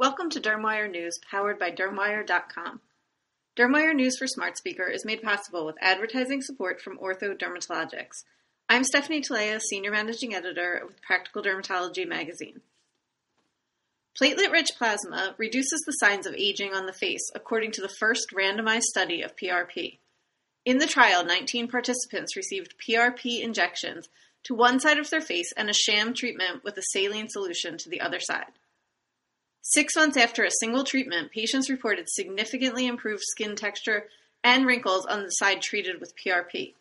Welcome to DermWire News, powered by DermWire.com. DermWire News for Smart Speaker is made possible with advertising support from Ortho Dermatologics. I'm Stephanie Talea, Senior Managing Editor with Practical Dermatology magazine. Platelet rich plasma reduces the signs of aging on the face, according to the first randomized study of PRP. In the trial, 19 participants received PRP injections to one side of their face and a sham treatment with a saline solution to the other side. Six months after a single treatment, patients reported significantly improved skin texture and wrinkles on the side treated with PRP.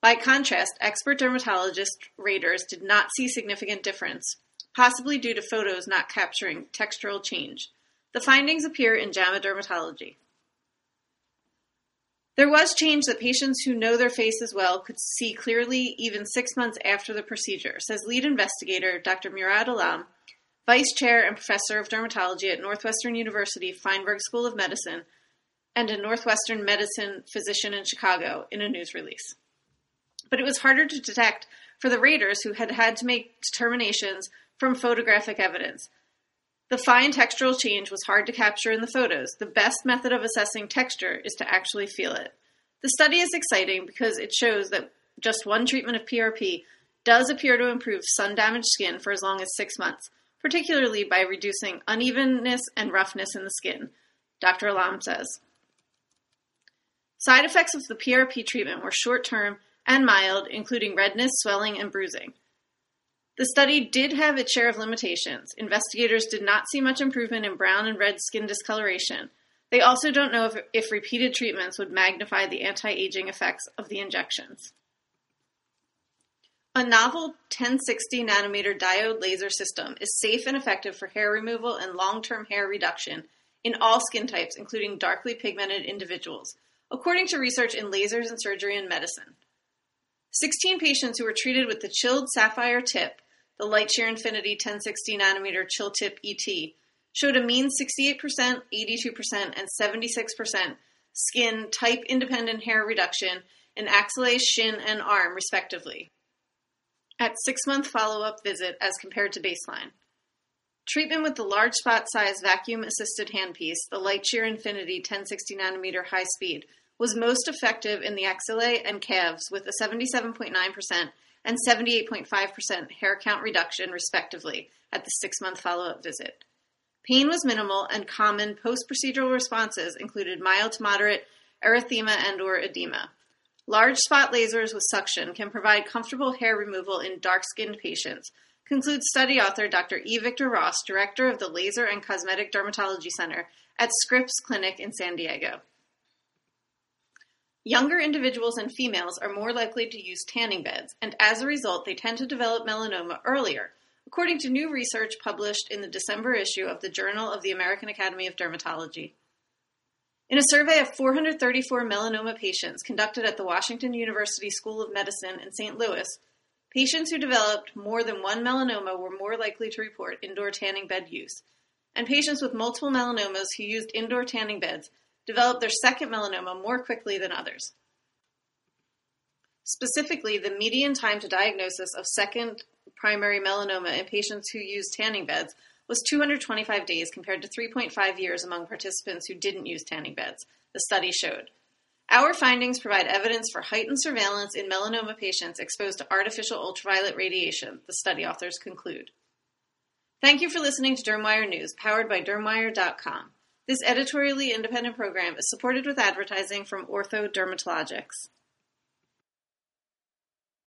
By contrast, expert dermatologist raters did not see significant difference, possibly due to photos not capturing textural change. The findings appear in JAMA Dermatology. There was change that patients who know their faces well could see clearly even six months after the procedure, says lead investigator Dr. Murad Alam, Vice Chair and Professor of Dermatology at Northwestern University Feinberg School of Medicine, and a Northwestern Medicine physician in Chicago, in a news release. But it was harder to detect for the raiders who had had to make determinations from photographic evidence. The fine textural change was hard to capture in the photos. The best method of assessing texture is to actually feel it. The study is exciting because it shows that just one treatment of PRP does appear to improve sun damaged skin for as long as six months, particularly by reducing unevenness and roughness in the skin, Dr. Alam says. Side effects of the PRP treatment were short term and mild, including redness, swelling, and bruising. The study did have its share of limitations. Investigators did not see much improvement in brown and red skin discoloration. They also don't know if, if repeated treatments would magnify the anti aging effects of the injections. A novel 1060 nanometer diode laser system is safe and effective for hair removal and long term hair reduction in all skin types, including darkly pigmented individuals, according to research in Lasers and Surgery and Medicine. 16 patients who were treated with the chilled sapphire tip, the LightSheer Infinity 1060 nanometer chill tip ET, showed a mean 68%, 82%, and 76% skin type independent hair reduction in axillae, shin, and arm, respectively at six-month follow-up visit as compared to baseline. Treatment with the large spot size vacuum assisted handpiece, the LightSheer Infinity 1060 nanometer high speed, was most effective in the axillae and calves with a 77.9% and 78.5% hair count reduction, respectively, at the six month follow up visit. Pain was minimal, and common post procedural responses included mild to moderate erythema and or edema. Large spot lasers with suction can provide comfortable hair removal in dark-skinned patients, concludes study author Dr. E. Victor Ross, director of the Laser and Cosmetic Dermatology Center at Scripps Clinic in San Diego. Younger individuals and females are more likely to use tanning beds, and as a result, they tend to develop melanoma earlier, according to new research published in the December issue of the Journal of the American Academy of Dermatology. In a survey of 434 melanoma patients conducted at the Washington University School of Medicine in St. Louis, patients who developed more than one melanoma were more likely to report indoor tanning bed use, and patients with multiple melanomas who used indoor tanning beds developed their second melanoma more quickly than others. Specifically, the median time to diagnosis of second primary melanoma in patients who used tanning beds was 225 days compared to 3.5 years among participants who didn't use tanning beds, the study showed. Our findings provide evidence for heightened surveillance in melanoma patients exposed to artificial ultraviolet radiation, the study authors conclude. Thank you for listening to DermWire News, powered by DermWire.com. This editorially independent program is supported with advertising from Ortho Dermatologics.